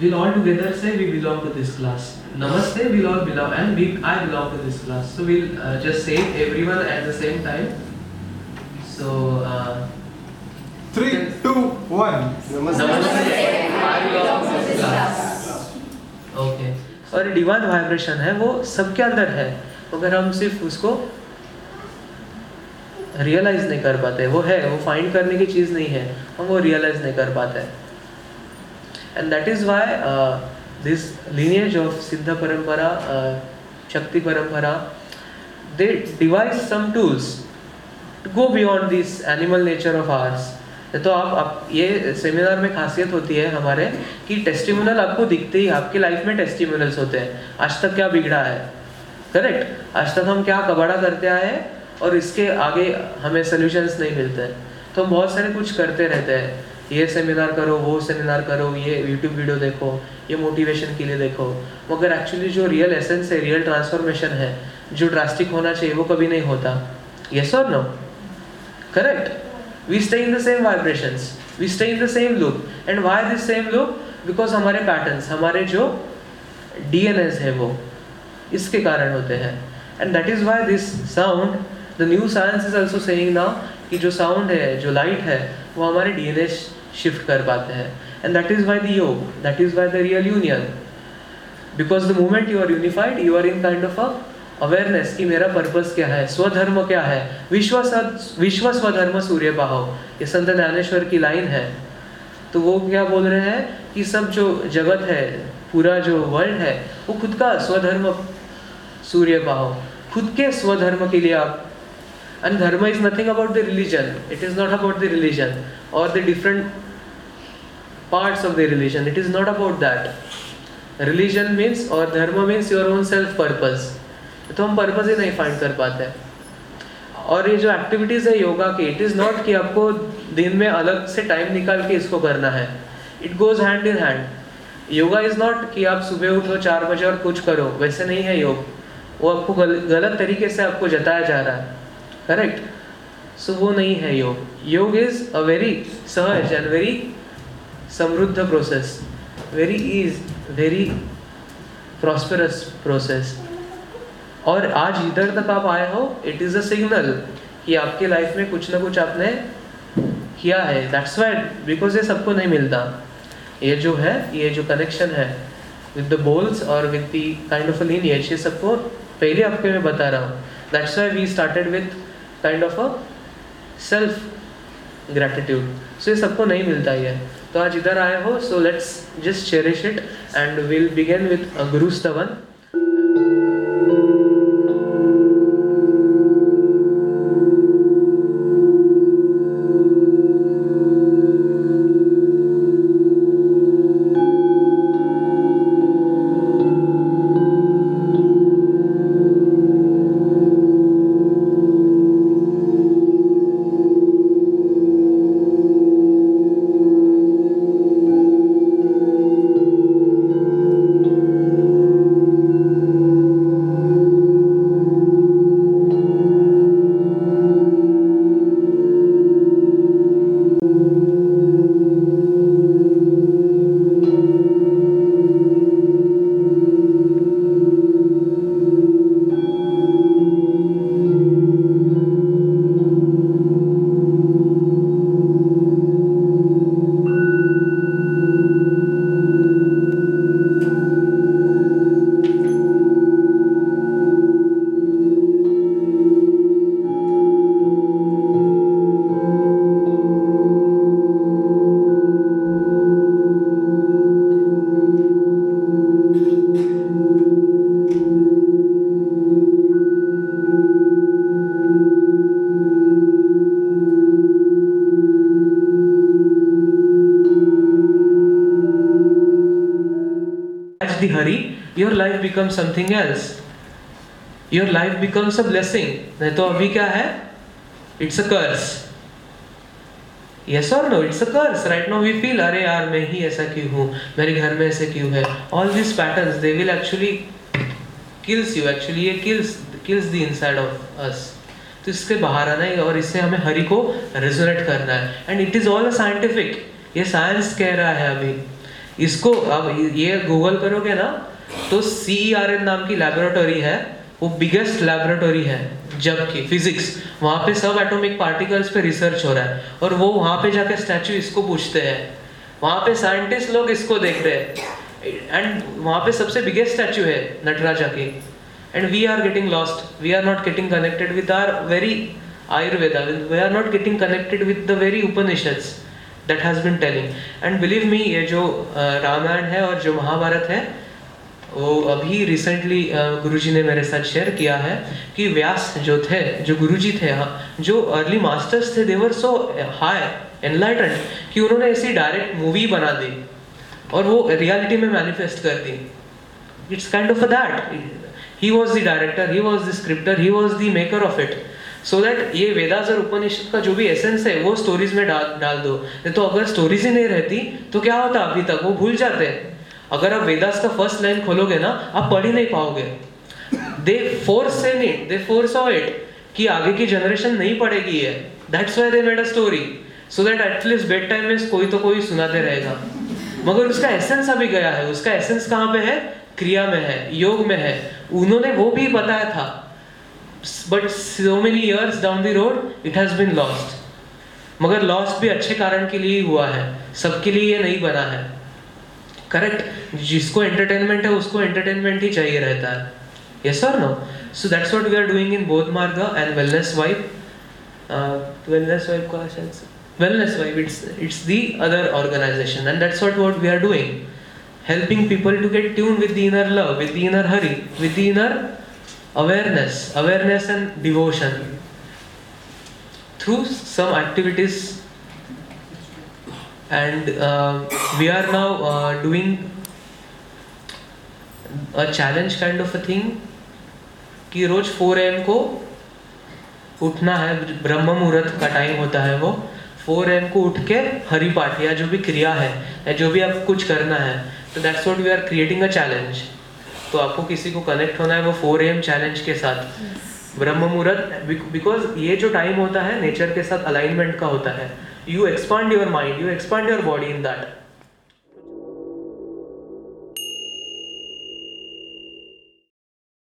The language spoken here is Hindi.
we'll all together say we belong to this class. Namaste, we'll all belong, and we, I belong to this class. So we'll uh, just say everyone at the same time. So, uh, Three, two, one. Namaste, I belong to this class. Okay और डिवाइन वाइब्रेशन है वो सबके अंदर है मगर हम सिर्फ़ उसको रियलाइज़ नहीं कर पाते वो है वो फाइंड करने की चीज़ नहीं है हम वो रियलाइज़ नहीं कर पाते and that is why this lineage of सिद्ध परंपरा शक्ति परंपरा they devise some tools to go beyond this animal nature of ours तो आप, आप ये सेमिनार में खासियत होती है हमारे कि टेस्टिमोनल आपको दिखते ही आपकी लाइफ में टेस्टिमोनल्स होते हैं। आज तक क्या बिगड़ा है? करेक्ट आज तक हम क्या कबाड़ा करते आए हैं और इसके आगे हमें सोल्यूशंस नहीं मिलते। हैं तो हम बहुत सारे कुछ करते रहते हैं। ये सेमिनार करो, वो सेमिनार करो, ये यूट्यूब वीडियो देखो, ये मोटिवेशन के लिए देखो। मगर एक्चुअली जो रियल एसेंस है रियल ट्रांसफॉर्मेशन है, जो ड्रास्टिक होना चाहिए, वो कभी नहीं होता। यस और no correct we stay in the same vibration we stay in the same look and why this same look because हमारे पैटर्न हमारे जो डी एन एस है वो, इसके कारण होते हैं। And that is why this sound the new science is also से जो साउंड है, जो लाइट है, वो हमारे डी एन एस shift कर पाते हैं and that is why the योग that is why the real union. Because the moment you are unified, you are in kind of a awareness कि मेरा पर्पस क्या है स्वधर्म क्या है विश्व विश्व स्वधर्म सूर्य पाहो ये संत ज्ञानेश्वर की लाइन है तो वो क्या बोल रहे हैं कि सब जो जगत है, पूरा जो वर्ल्ड है, वो खुद का स्वधर्म, सूर्य पाहो खुद के स्वधर्म के लिए आप and dharma is nothing about the religion it is not about the religion और the different parts of the religion it is not about that religion means और dharma means your own self purpose तो हम पर्पज ही नहीं फाइंड कर पाते। और ये जो एक्टिविटीज़ है योगा की इट इज़ नॉट कि आपको दिन में अलग से टाइम निकाल के इसको करना है। It goes hand in hand yoga is not कि आप सुबह उठो चार बजे और कुछ करो वैसे नहीं है योग। वो आपको गल, गलत तरीके से आपको जताया जा रहा है। करेक्ट सो वो नहीं है yoga. Yoga is a very सहज एंड वेरी समृद्ध process very is very prosperous process और आज इधर तक आप आए हो इट इज़ अ सिग्नल कि आपके लाइफ में कुछ ना कुछ आपने किया है. दैट्स वाई बिकॉज़ ये सबको नहीं मिलता. ये जो है, ये जो कनेक्शन है विद द बोल्स और with the kind of lineage ये सबको पहले आपके मैं बता रहा हूँ. That's why we started with kind of a self gratitude so ये सबको नहीं मिलता ही है तो आज इधर आए हो so let's just cherish it and will begin with guru स्तवन the hurry, your life becomes something else. Your life becomes a blessing. नहीं तो अभी क्या है? It's a curse. Yes or no? It's a curse. Right now we feel अरे यार मैं ही ऐसा क्यों हूँ मेरे घर में ऐसे क्यों है All these patterns they will actually kills you. Actually ये kills kills the inside of us. तो इसके बाहर आना है और इससे हमें हरि को रेजोनेट करना है and it is all a scientific ये साइंस कह रहा है अभी इसको अब ये गूगल करोगे ना तो सी आर एन नाम की लेबोरेटरी है, वो बिगेस्ट लेबोरेटरी है जबकि फिजिक्स वहाँ पे सब एटॉमिक पार्टिकल्स पे रिसर्च हो रहा है, और वो वहाँ पे जाके स्टैचू इसको पूछते हैं. वहाँ पे साइंटिस्ट लोग इसको देख रहे हैं. एंड वहाँ पे सबसे बिगेस्ट स्टैचू है, नटराजा की. And we are getting lost we are not getting connected with our very Ayurveda we are not getting connected with the very Upanishads that has been telling and believe me ये जो रामायण है और जो महाभारत है, वो अभी रिसेंटली गुरुजी ने मेरे साथ शेयर किया है कि व्यास जो थे, जो गुरुजी थे हाँ जो अर्ली मास्टर्स थे देवर सो हाई एनलाइटेंड कि उन्होंने ऐसी डायरेक्ट मूवी बना दी और वो रियलिटी में मैनिफेस्ट कर दी। It's kind of that he was the director he was the scripter he was the maker of it so that ये वेदास और उपनिषद का जो भी एसेंस है, वो स्टोरीज में डाल डाल दो। नहीं तो अगर स्टोरीज ही नहीं रहती तो क्या होता अभी तक? वो भूल जाते हैं। अगर आप वेदास का फ़र्स्ट लाइन खोलोगे ना, आप पढ़ ही नहीं पाओगे। They force in it they force of it कि आगे की जनरेशन नहीं पढ़ेगी ये। That's why they made a story so that at least bed time में कोई तो कोई सुनाते रहेगा। मगर उसका एसेंस अभी गया है। उसका एसेंस कहाँ पे है? क्रिया में है, योग में है। उन्होंने वो भी बताया था। But so many years down the road it has been lost मगर लॉस्ट भी अच्छे कारण के लिए हुआ है। सबके लिए ये नहीं बना है। करेक्ट जिसको एंटरटेनमेंट है, उसको एंटरटेनमेंट ही चाहिए रहता है। यस और no so that's what we are doing in Bodh Marg and wellness vibe wellness vibe का sense vibe, it's it's the other organization and that's what what we are doing. Helping people to get tuned with the inner love, with the inner hurry, with the inner awareness awareness and devotion through some activities and uh, we are now uh, doing a challenge kind of a thing कि रोज 4 एम को उठना है ब्रह्म मुहूर्त का टाइम होता है वो फोर एम को उठ के हरि पाठ या जो भी क्रिया है या जो भी आपको कुछ करना है तो that's what we are creating a challenge तो आपको किसी को कनेक्ट होना है वो फोर एम चैलेंज के साथ। ब्रह्म मुहूर्त बिकॉज़ ये जो टाइम होता है नेचर के साथ अलाइनमेंट का होता है। You expand your mind you expand your body in that